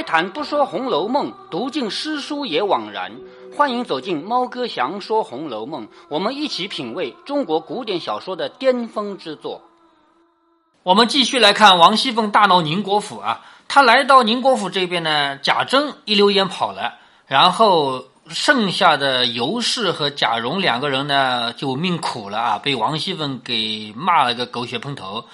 开坛不说《红楼梦》，读尽诗书也枉然。欢迎走进猫哥祥说《红楼梦》，我们一起品味中国古典小说的巅峰之作。我们继续来看王熙凤大闹宁国府啊，她来到宁国府这边呢，贾珍一溜烟跑了，然后剩下的尤氏和贾蓉两个人呢就命苦了啊，被王熙凤给骂了个狗血喷头。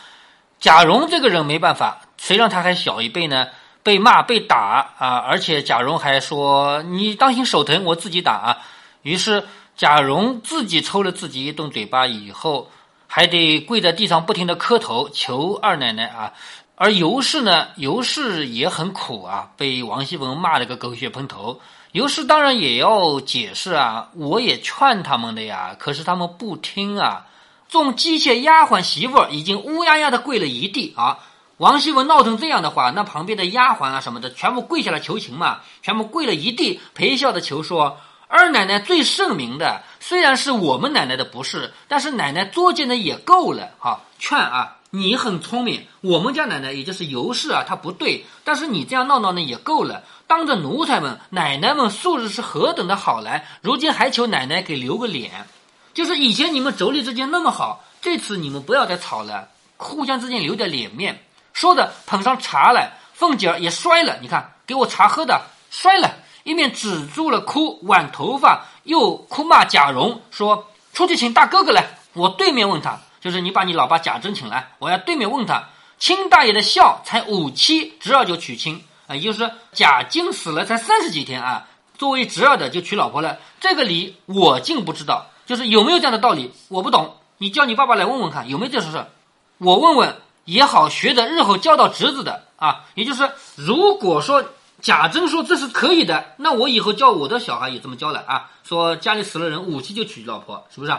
贾蓉这个人没办法，谁让他还小一辈呢？被骂被打啊，而且贾蓉还说：“你当心手疼，我自己打。”啊。于是贾蓉自己抽了自己一顿嘴巴，以后还得跪在地上不停的磕头求二奶奶啊。而尤氏呢，尤氏也很苦啊，被王熙凤骂了个狗血喷头。尤氏当然也要解释啊，我也劝他们的呀，可是他们不听啊。众机械丫鬟媳妇已经乌压压的跪了一地啊！王熙凤闹成这样的话，那旁边的丫鬟啊什么的，全部跪下来求情嘛，全部跪了一地，陪笑的求说：“二奶奶最圣明的，虽然是我们奶奶的不是，但是奶奶作践的也够了。哈，劝啊，你很聪明，我们家奶奶也就是尤氏啊，她不对，但是你这样闹闹呢也够了。当着奴才们、奶奶们素日是何等的好来，如今还求奶奶给留个脸。”就是以前你们妯娌之间那么好，这次你们不要再吵了，互相之间留点脸面。说着捧上茶来，凤姐儿也摔了，你看给我茶喝的，摔了，一面止住了哭，挽头发，又哭骂贾蓉说：“出去请大哥哥来，我对面问他，就是你把你老爸贾珍请来，我要对面问他。亲大爷的孝才五七，侄儿就娶亲啊，也就是贾晶死了才三十几天啊，作为侄儿的就娶老婆了，这个理我竟不知道。”就是有没有这样的道理，我不懂。你叫你爸爸来问问看，有没有这事事？我问问也好，学的日后教导侄子的啊。也就是如果说贾珍说这是可以的，那我以后教我的小孩也这么教了啊。说家里死了人，五七就娶老婆，是不是？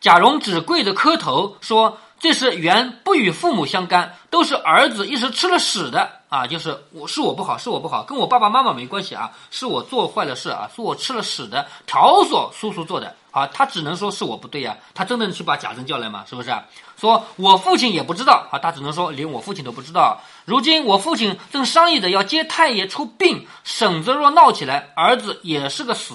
贾蓉只跪着磕头说。这是原不与父母相干，都是儿子一时吃了屎的啊！就是我是我不好，是我不好，跟我爸爸妈妈没关系啊！是我做坏了事啊，是我吃了屎的条索叔叔做的啊！他只能说是我不对呀，他真的去把贾珍叫来吗？是不是？说我父亲也不知道啊，他只能说连我父亲都不知道。如今我父亲正商议着要接太爷出殡，婶子若闹起来，儿子也是个死，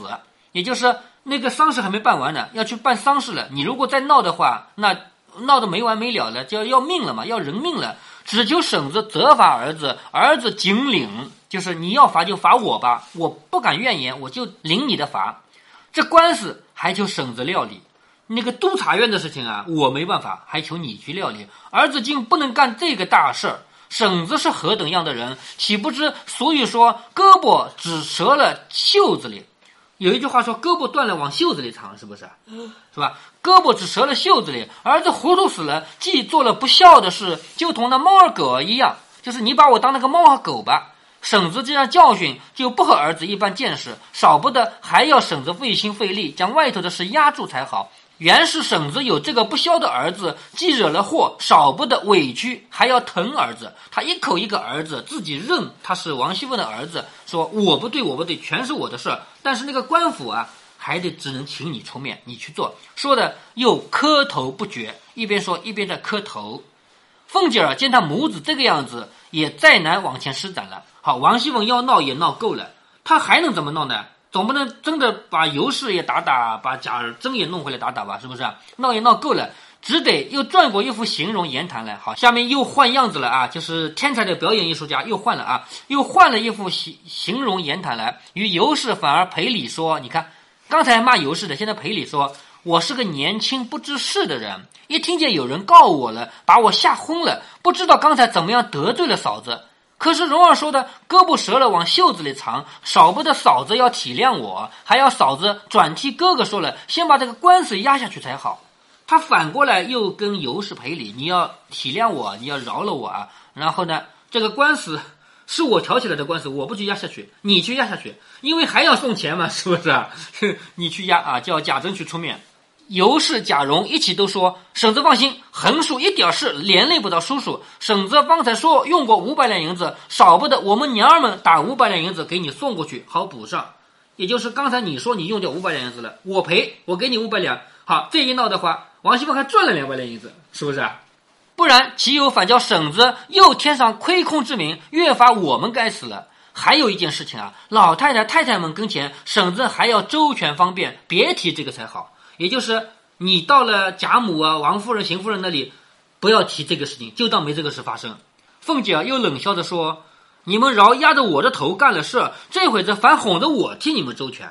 也就是那个丧事还没办完呢，要去办丧事了。你如果再闹的话，那。闹得没完没了了，就要要命了嘛，要人命了。只求婶子责罚儿子，儿子紧领，就是你要罚就罚我吧，我不敢怨言，我就领你的罚。这官司还求婶子料理，那个督察院的事情啊，我没办法，还求你去料理。儿子竟不能干这个大事儿，婶子是何等样的人，岂不知？所以说，胳膊只折了袖子里。有一句话说：“胳膊断了往袖子里藏，是不是？是吧？胳膊只折了袖子里，儿子糊涂死了，既做了不孝的事，就同那猫儿狗儿一样，就是你把我当那个猫和狗吧。婶子这样教训，就不和儿子一般见识，少不得还要婶子费心费力将外头的事压住才好。”原是婶子有这个不孝的儿子，既惹了祸，少不得委屈，还要疼儿子。他一口一个儿子，自己认他是王熙凤的儿子，说我不对，我不对，全是我的事儿。但是那个官府啊，还得只能请你出面，你去做。说的又磕头不绝，一边说一边在磕头。凤姐儿见他母子这个样子，也再难往前施展了。好，王熙凤要闹也闹够了，他还能怎么闹呢？总不能真的把尤氏也打打，把贾珍也弄回来打打吧？是不是？闹也闹够了，只得又转过一副形容言谈来。好，下面又换样子了啊！就是天才的表演艺术家又换了啊，又换了一副形形容言谈来，与尤氏反而赔礼说：“你看，刚才骂尤氏的，现在赔礼说，我是个年轻不知事的人，一听见有人告我了，把我吓昏了，不知道刚才怎么样得罪了嫂子。”可是蓉儿说的胳膊折了往袖子里藏，少不得嫂子要体谅我，还要嫂子转替哥哥说了，先把这个官司压下去才好。他反过来又跟尤氏赔礼，你要体谅我，你要饶了我啊。然后呢，这个官司是我挑起来的官司，我不去压下去，你去压下去，因为还要送钱嘛，是不是？你去压啊，叫贾珍去出面。尤氏、贾蓉一起都说：“婶子放心，横竖一点事连累不到叔叔。婶子方才说用过五百两银子，少不得我们娘儿们打五百两银子给你送过去，好补上。也就是刚才你说你用掉五百两银子了，我赔，我给你五百两。好，这一闹的话，王熙凤还赚了两百两银子，是不是？不然岂有反叫婶子又添上亏空之名，越发我们该死了。还有一件事情啊，老太太太太们跟前，婶子还要周全方便，别提这个才好。也就是你到了贾母啊、王夫人、邢夫人那里，不要提这个事情，就当没这个事发生。凤姐又冷笑着说：“你们饶压着我的头干了事，这会子反哄着我替你们周全。”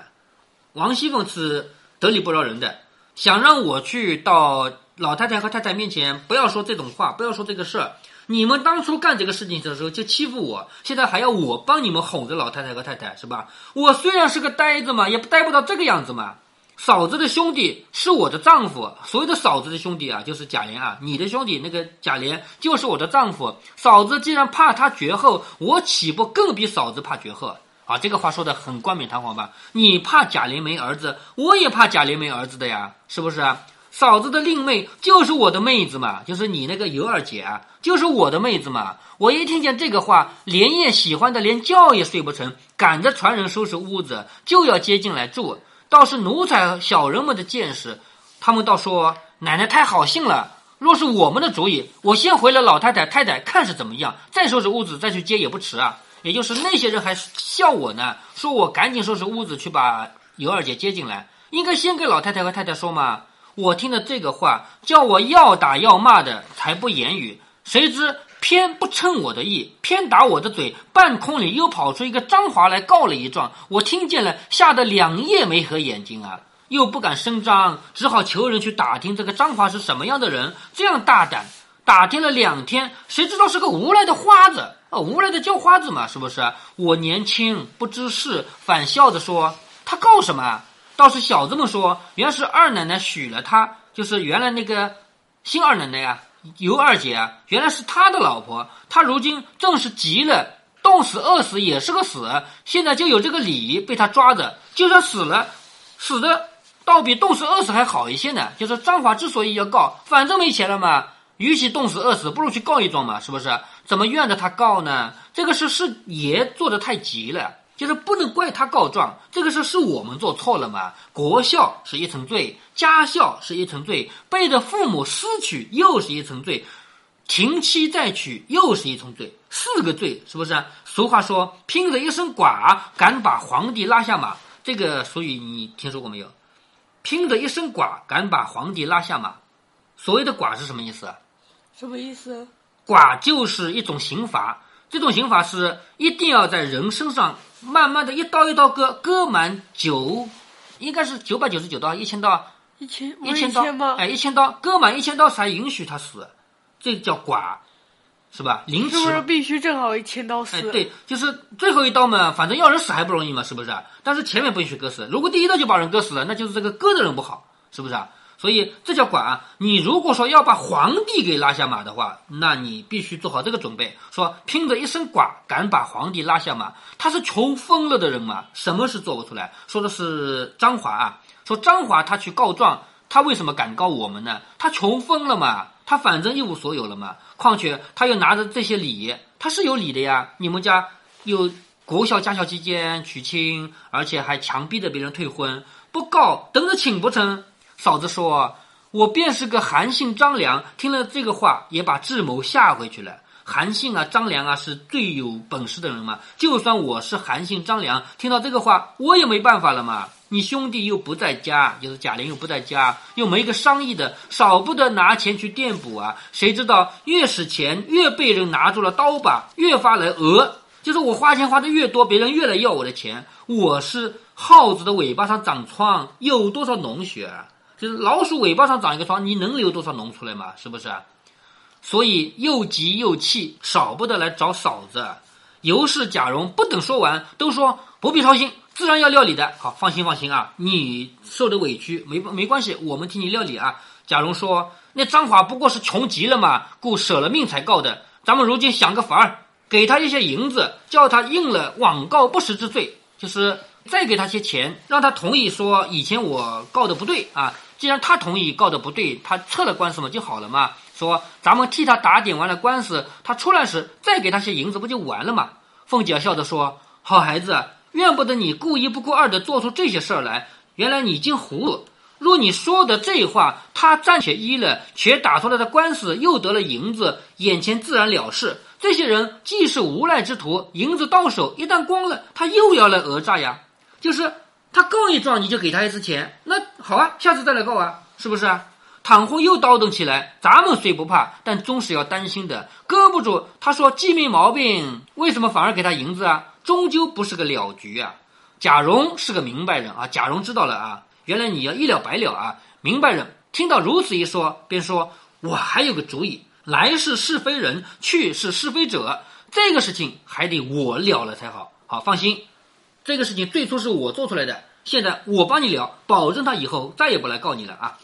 王熙凤是得理不饶人的，想让我去到老太太和太太面前，不要说这种话，不要说这个事儿。你们当初干这个事情的时候就欺负我，现在还要我帮你们哄着老太太和太太，是吧？我虽然是个呆子嘛，也呆不到这个样子嘛。嫂子的兄弟是我的丈夫，所有的嫂子的兄弟啊，就是贾琏啊，你的兄弟那个贾琏就是我的丈夫。嫂子既然怕他绝后，我岂不更比嫂子怕绝后？啊，这个话说的很冠冕堂皇吧？你怕贾琏没儿子，我也怕贾琏没儿子的呀，是不是啊？嫂子的令妹就是我的妹子嘛，就是你那个尤二姐啊，就是我的妹子嘛。我一听见这个话，连夜喜欢的连觉也睡不成，赶着传人收拾屋子，就要接进来住。倒是奴才小人们的见识，他们倒说奶奶太好心了。若是我们的主意，我先回了老太太太太看是怎么样，再收拾屋子再去接也不迟啊。也就是那些人还笑我呢，说我赶紧收拾屋子去把尤二姐接进来，应该先给老太太和太太说嘛。我听了这个话，叫我要打要骂的，才不言语。谁知偏不称我的意，偏打我的嘴。半空里又跑出一个张华来告了一状，我听见了，吓得两夜没合眼睛啊，又不敢声张，只好求人去打听这个张华是什么样的人。这样大胆，打听了两天，谁知道是个无赖的花子啊，无赖的叫花子嘛，是不是？我年轻不知事，反笑着说：“他告什么？”倒是小子们说，原是二奶奶许了他，就是原来那个新二奶奶呀，尤二姐啊，原来是他的老婆。他如今正是急了，冻死饿死也是个死，现在就有这个理被他抓着。就算死了，死的倒比冻死饿死还好一些呢。就是张华之所以要告，反正没钱了嘛，与其冻死饿死，不如去告一状嘛，是不是？怎么怨着他告呢？这个事是爷做的太急了。就是不能怪他告状，这个事是我们做错了嘛？国孝是一层罪，家孝是一层罪，背着父母私娶又是一层罪，停妻再娶又是一层罪，四个罪是不是？俗话说，拼着一身剐，敢把皇帝拉下马。这个俗语你听说过没有？拼着一身剐，敢把皇帝拉下马。所谓的剐是什么意思？什么意思？剐就是一种刑罚，这种刑法是一定要在人身上。慢慢的一刀一刀割，割满九，应该是九百九十九刀，一千刀，一千一千刀，哎，一千刀，割满一千刀才允许他死，这叫剐，是吧？凌迟是不是必须正好一千刀死？哎，对，就是最后一刀嘛，反正要人死还不容易嘛，是不是？但是前面不允许割死，如果第一刀就把人割死了，那就是这个割的人不好，是不是啊？所以这叫剐。你如果说要把皇帝给拉下马的话，那你必须做好这个准备。说拼着一身剐，敢把皇帝拉下马，他是穷疯了的人嘛？什么事做不出来？说的是张华啊。说张华他去告状，他为什么敢告我们呢？他穷疯了嘛？他反正一无所有了嘛？况且他又拿着这些礼，他是有理的呀。你们家有国孝家孝期间娶亲，而且还强逼着别人退婚，不告等着请不成？嫂子说：“我便是个韩信张良。”听了这个话，也把智谋吓回去了。韩信啊，张良啊，是最有本事的人嘛。就算我是韩信张良，听到这个话，我也没办法了嘛。你兄弟又不在家，就是贾玲又不在家，又没个商议的，少不得拿钱去垫补啊。谁知道越使钱，越被人拿住了刀把，越发来讹。就是我花钱花的越多，别人越来要我的钱。我是耗子的尾巴上长疮，有多少脓血啊？就是老鼠尾巴上长一个疮，你能流多少脓出来嘛？是不是？所以又急又气，少不得来找嫂子。尤氏、贾蓉不等说完，都说不必操心，自然要料理的。好，放心放心啊，你受的委屈没没关系，我们替你料理啊。贾蓉说：“那张华不过是穷极了嘛，故舍了命才告的。咱们如今想个法儿，给他一些银子，叫他应了枉告不实之罪，就是再给他些钱，让他同意说以前我告的不对啊。”既然他同意告的不对，他撤了官司嘛就好了嘛。说咱们替他打点完了官司，他出来时再给他些银子不就完了嘛？凤姐笑着说：“好孩子，怨不得你故一不顾二的做出这些事儿来。原来你竟糊涂。若你说的这话，他暂且依了，且打出来的官司又得了银子，眼前自然了事。这些人既是无赖之徒，银子到手一旦光了，他又要来讹诈呀。就是他告一状，你就给他一次钱，那好啊，下次再来告啊，是不是啊？倘或又叨动起来，咱们虽不怕，但终是要担心的。搁不住，他说既没毛病，为什么反而给他银子啊？终究不是个了局啊。贾蓉是个明白人啊，贾蓉知道了啊。原来你要一了百了啊！明白人听到如此一说，便说：“我还有个主意，来是是非人，去是是非者，这个事情还得我了了才好。好，放心，这个事情最初是我做出来的，现在我帮你了，保证他以后再也不来告你了啊！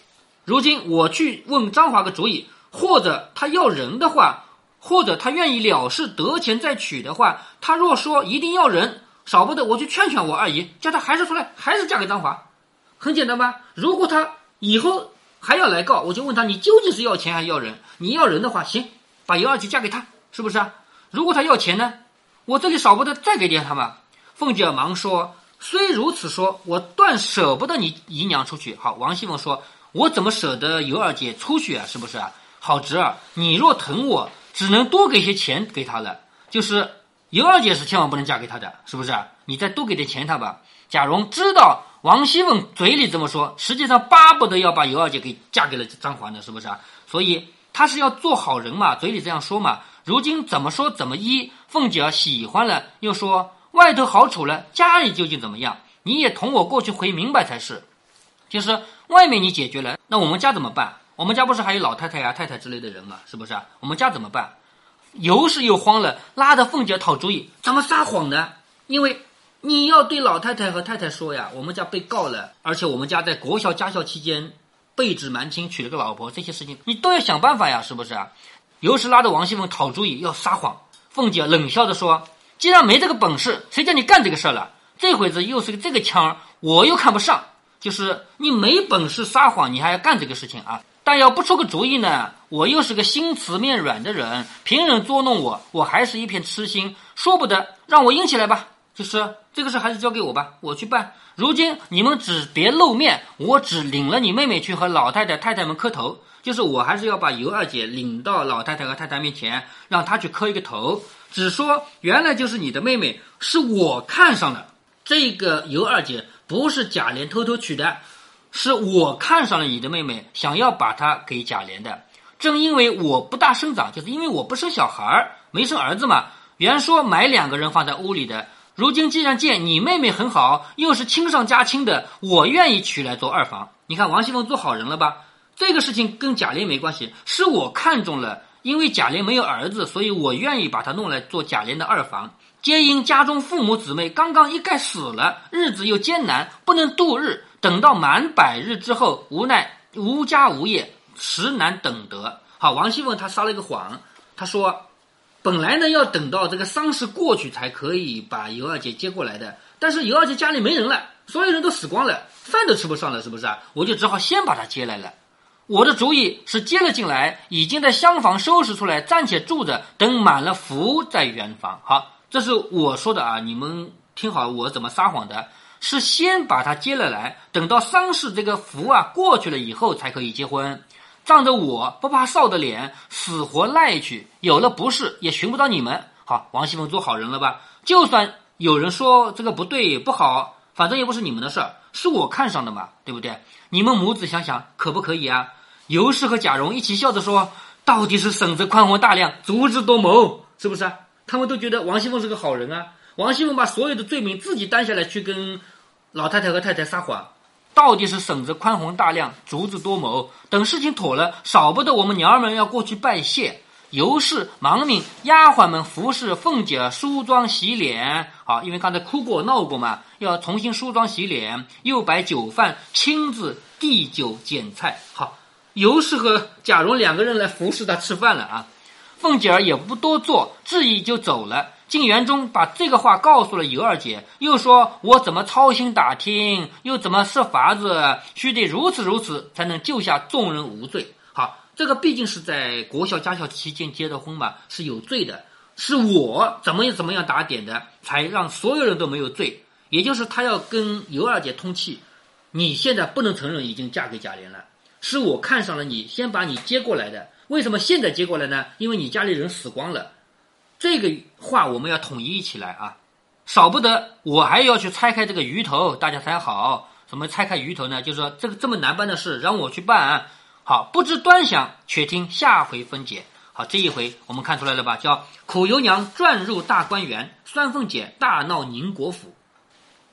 如今我去问张华个主意，或者他要人的话，或者他愿意了事得钱再娶的话，他若说一定要人，少不得我去劝劝我二姨，叫她还是出来，还是嫁给张华。”很简单吧？如果他以后还要来告，我就问他：你究竟是要钱还是要人？你要人的话，行，把尤二姐嫁给他，是不是啊？如果他要钱呢？我这里少不得再给点他嘛。凤姐忙说：虽如此说，我断舍不得你姨娘出去。好，王熙凤说：我怎么舍得尤二姐出去啊？是不是啊？好侄儿，你若疼我，只能多给些钱给她了。就是尤二姐是千万不能嫁给他的，是不是？你再多给点钱他吧。贾蓉知道。王熙凤嘴里这么说，实际上巴不得要把尤二姐给嫁给了张华呢，是不是啊？所以他是要做好人嘛，嘴里这样说嘛。如今怎么说怎么依，凤姐儿喜欢了，又说外头好处了，家里究竟怎么样？你也同我过去回明白才是。就是外面你解决了，那我们家怎么办？我们家不是还有老太太呀、太太之类的人嘛，是不是啊？我们家怎么办？尤氏又慌了，拉着凤姐讨主意，怎么撒谎呢？因为。你要对老太太和太太说呀，我们家被告了，而且我们家在国小家校期间被指瞒亲，娶了个老婆，这些事情你都要想办法呀，是不是啊？尤氏拉着王熙凤讨主意，要撒谎。凤姐冷笑着说：“既然没这个本事，谁叫你干这个事儿了？这会子又是个这个腔，我又看不上。就是你没本事撒谎，你还要干这个事情啊？但要不出个主意呢，我又是个心慈面软的人，凭人捉弄我，我还是一片痴心，说不得，让我硬起来吧。”就是这个事还是交给我吧，我去办。如今你们只别露面，我只领了你妹妹去和老太太、太太们磕头。就是我还是要把尤二姐领到老太太和太太面前，让她去磕一个头。只说原来就是你的妹妹，是我看上了这个尤二姐，不是贾琏偷偷娶的，是我看上了你的妹妹，想要把她给贾琏的。正因为我不大生长，就是因为我不生小孩儿，没生儿子嘛。原说买两个人放在屋里的。如今既然见你妹妹很好，又是亲上加亲的，我愿意娶来做二房。你看王熙凤做好人了吧？这个事情跟贾琏没关系，是我看中了，因为贾琏没有儿子，所以我愿意把他弄来做贾琏的二房。皆因家中父母姊妹刚刚一概死了，日子又艰难，不能度日。等到满百日之后，无奈无家无业，实难等得。好，王熙凤她撒了一个谎，她说。本来呢，要等到这个丧事过去才可以把尤二姐接过来的，但是尤二姐家里没人了，所有人都死光了，饭都吃不上了，是不是啊？我就只好先把她接来了。我的主意是接了进来，已经在厢房收拾出来，暂且住着，等满了福再圆房。好，这是我说的啊，你们听好，我怎么撒谎的？是先把她接了来，等到丧事这个福啊过去了以后才可以结婚。仗着我不怕臊的脸，死活赖去，有了不是也寻不到你们。好，王熙凤做好人了吧？就算有人说这个不对不好，反正也不是你们的事儿，是我看上的嘛，对不对？你们母子想想，可不可以啊？尤氏和贾蓉一起笑着说：“到底是婶子宽宏大量，足智多谋，是不是？”他们都觉得王熙凤是个好人啊。王熙凤把所有的罪名自己担下来，去跟老太太和太太撒谎。到底是婶子宽宏大量，足智多谋。等事情妥了，少不得我们娘儿们要过去拜谢。尤氏忙命丫鬟们服侍凤姐梳妆洗脸。好，因为刚才哭过闹过嘛，要重新梳妆洗脸，又摆酒饭，亲自递酒捡菜。好，尤氏和贾蓉两个人来服侍她吃饭了啊。凤姐儿也不多做，自意就走了。晋元忠把这个话告诉了尤二姐，又说：“我怎么操心打听，又怎么设法子，须得如此如此，才能救下众人无罪。”好，这个毕竟是在国孝家孝期间结的婚嘛，是有罪的。是我怎么怎么样打点的，才让所有人都没有罪。也就是他要跟尤二姐通气，你现在不能承认已经嫁给贾琏了，是我看上了你，先把你接过来的。为什么现在接过来呢？因为你家里人死光了。这个话我们要统一起来啊，少不得我还要去拆开这个鱼头，大家才好。怎么拆开鱼头呢？就是说这个这么难办的事让我去办。好，不知端详，且听下回分解。好，这一回我们看出来了吧？叫苦油娘转入大观园，酸凤姐大闹宁国府。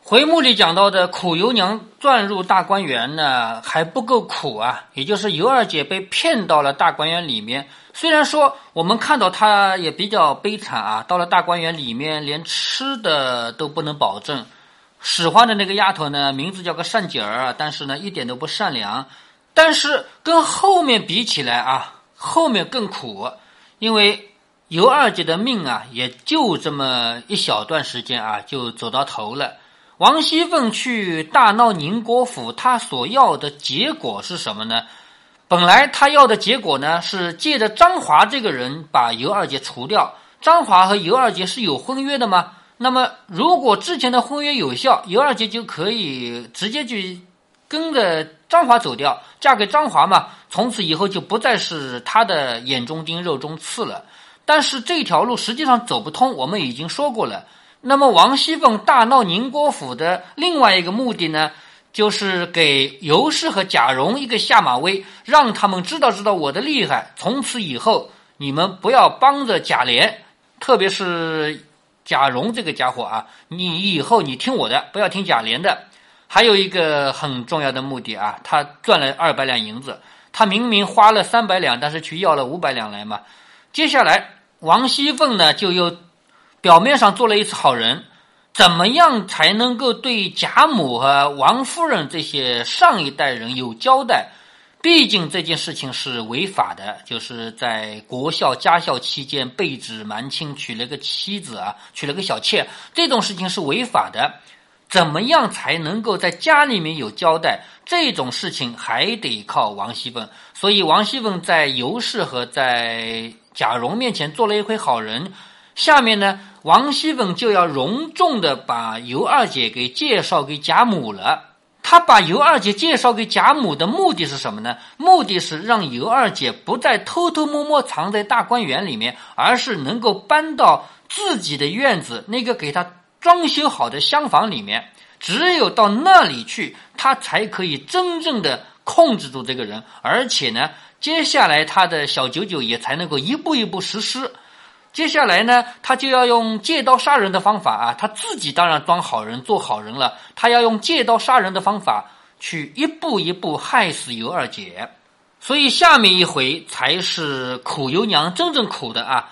回目里讲到的苦油娘转入大观园呢，还不够苦啊！也就是尤二姐被骗到了大观园里面。虽然说我们看到她也比较悲惨啊，到了大观园里面连吃的都不能保证。使唤的那个丫头呢，名字叫个善姐儿，但是呢一点都不善良。但是跟后面比起来啊，后面更苦，因为尤二姐的命啊，也就这么一小段时间啊，就走到头了。王熙凤去大闹宁国府，她所要的结果是什么呢？本来她要的结果呢，是借着张华这个人把尤二姐除掉。张华和尤二姐是有婚约的吗？那么如果之前的婚约有效，尤二姐就可以直接去跟着张华走掉，嫁给张华嘛，从此以后就不再是他的眼中钉、肉中刺了。但是这条路实际上走不通，我们已经说过了。那么王熙凤大闹宁国府的另外一个目的呢，就是给尤氏和贾蓉一个下马威，让他们知道知道我的厉害。从此以后，你们不要帮着贾琏，特别是贾蓉这个家伙啊，你以后你听我的，不要听贾琏的。还有一个很重要的目的啊，他赚了二百两银子，他明明花了三百两，但是去要了五百两来嘛。接下来王熙凤呢，就又。表面上做了一次好人，怎么样才能够对贾母和王夫人这些上一代人有交代？毕竟这件事情是违法的，就是在国孝家孝期间被指瞒亲娶了个妻子啊，娶了个小妾，这种事情是违法的。怎么样才能够在家里面有交代？这种事情还得靠王熙凤。所以王熙凤在尤氏和在贾蓉面前做了一回好人。下面呢？王熙凤就要隆重的把尤二姐给介绍给贾母了。她把尤二姐介绍给贾母的目的是什么呢？目的是让尤二姐不再偷偷摸摸藏在大观园里面，而是能够搬到自己的院子那个给她装修好的厢房里面。只有到那里去，她才可以真正的控制住这个人，而且呢，接下来她的小九九也才能够一步一步实施。接下来呢，他就要用借刀杀人的方法啊，他自己当然装好人做好人了，他要用借刀杀人的方法去一步一步害死尤二姐，所以下面一回才是苦尤娘真正苦的啊，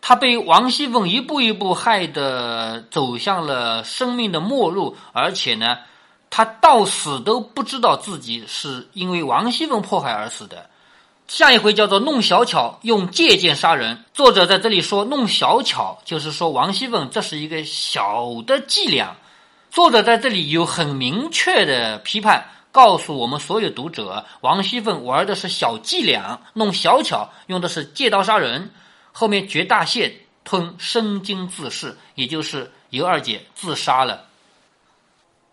她被王熙凤一步一步害得走向了生命的末路，而且呢，她到死都不知道自己是因为王熙凤迫害而死的。下一回叫做弄小巧，用借剑杀人。作者在这里说弄小巧，就是说王熙凤这是一个小的伎俩。作者在这里有很明确的批判，告诉我们所有读者，王熙凤玩的是小伎俩，弄小巧，用的是借刀杀人。后面绝大限吞生津自噬，也就是尤二姐自杀了。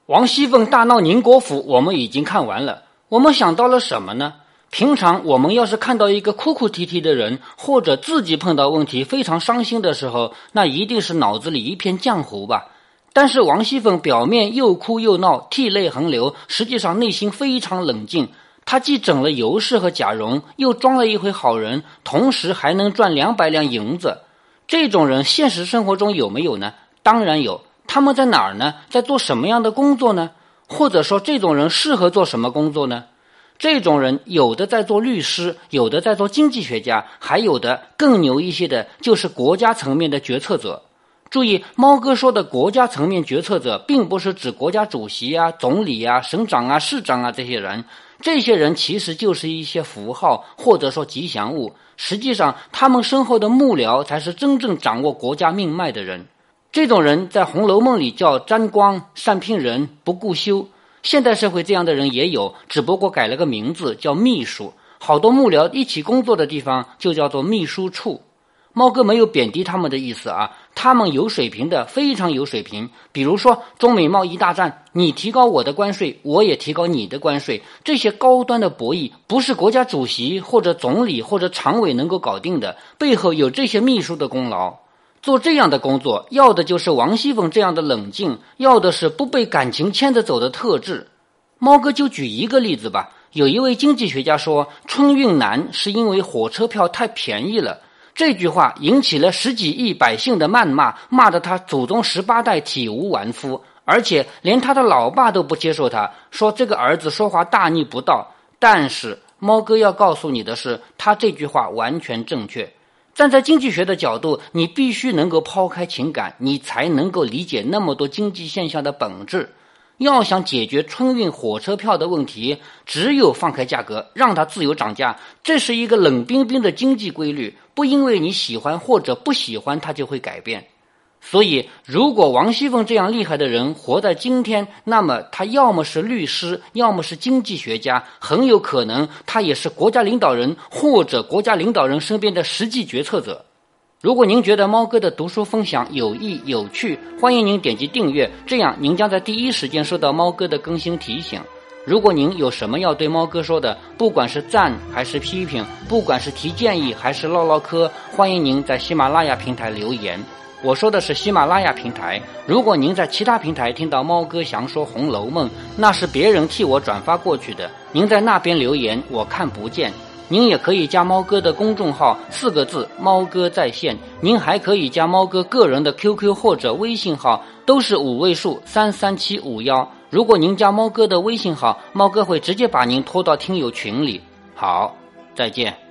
王熙凤大闹宁国府，我们已经看完了。我们想到了什么呢？平常我们要是看到一个哭哭啼啼的人，或者自己碰到问题非常伤心的时候，那一定是脑子里一片浆糊吧。但是王熙凤表面又哭又闹，涕泪横流，实际上内心非常冷静。她既整了尤氏和贾蓉，又装了一回好人，同时还能赚两百两银子。这种人现实生活中有没有呢？当然有。他们在哪儿呢？在做什么样的工作呢？或者说这种人适合做什么工作呢？这种人有的在做律师，有的在做经济学家，还有的更牛一些的，就是国家层面的决策者。注意，猫哥说的国家层面决策者，并不是指国家主席啊、总理啊、省长啊、市长啊这些人。这些人其实就是一些符号，或者说吉祥物。实际上，他们身后的幕僚才是真正掌握国家命脉的人。这种人在《红楼梦》里叫沾光、善聘人、不顾羞。现代社会这样的人也有，只不过改了个名字叫秘书。好多幕僚一起工作的地方就叫做秘书处。猫哥没有贬低他们的意思啊，他们有水平的，非常有水平。比如说中美贸易大战，你提高我的关税，我也提高你的关税，这些高端的博弈不是国家主席或者总理或者常委能够搞定的，背后有这些秘书的功劳。做这样的工作，要的就是王熙凤这样的冷静，要的是不被感情牵着走的特质。猫哥就举一个例子吧，有一位经济学家说，春运难是因为火车票太便宜了。这句话引起了十几亿百姓的谩骂，骂得他祖宗十八代体无完肤，而且连他的老爸都不接受他，说这个儿子说话大逆不道。但是猫哥要告诉你的是，他这句话完全正确。站在经济学的角度，你必须能够抛开情感，你才能够理解那么多经济现象的本质。要想解决春运火车票的问题，只有放开价格，让它自由涨价。这是一个冷冰冰的经济规律，不因为你喜欢或者不喜欢，它就会改变。所以，如果王熙凤这样厉害的人活在今天，那么他要么是律师，要么是经济学家，很有可能他也是国家领导人或者国家领导人身边的实际决策者。如果您觉得猫哥的读书分享有益有趣，欢迎您点击订阅，这样您将在第一时间收到猫哥的更新提醒。如果您有什么要对猫哥说的，不管是赞还是批评，不管是提建议还是唠唠嗑，欢迎您在喜马拉雅平台留言。我说的是喜马拉雅平台。如果您在其他平台听到猫哥详说《红楼梦》，那是别人替我转发过去的，您在那边留言我看不见。您也可以加猫哥的公众号，四个字“猫哥在线”。您还可以加猫哥个人的 QQ 或者微信号，都是五位数三三七五幺。如果您加猫哥的微信号，猫哥会直接把您拖到听友群里。好，再见。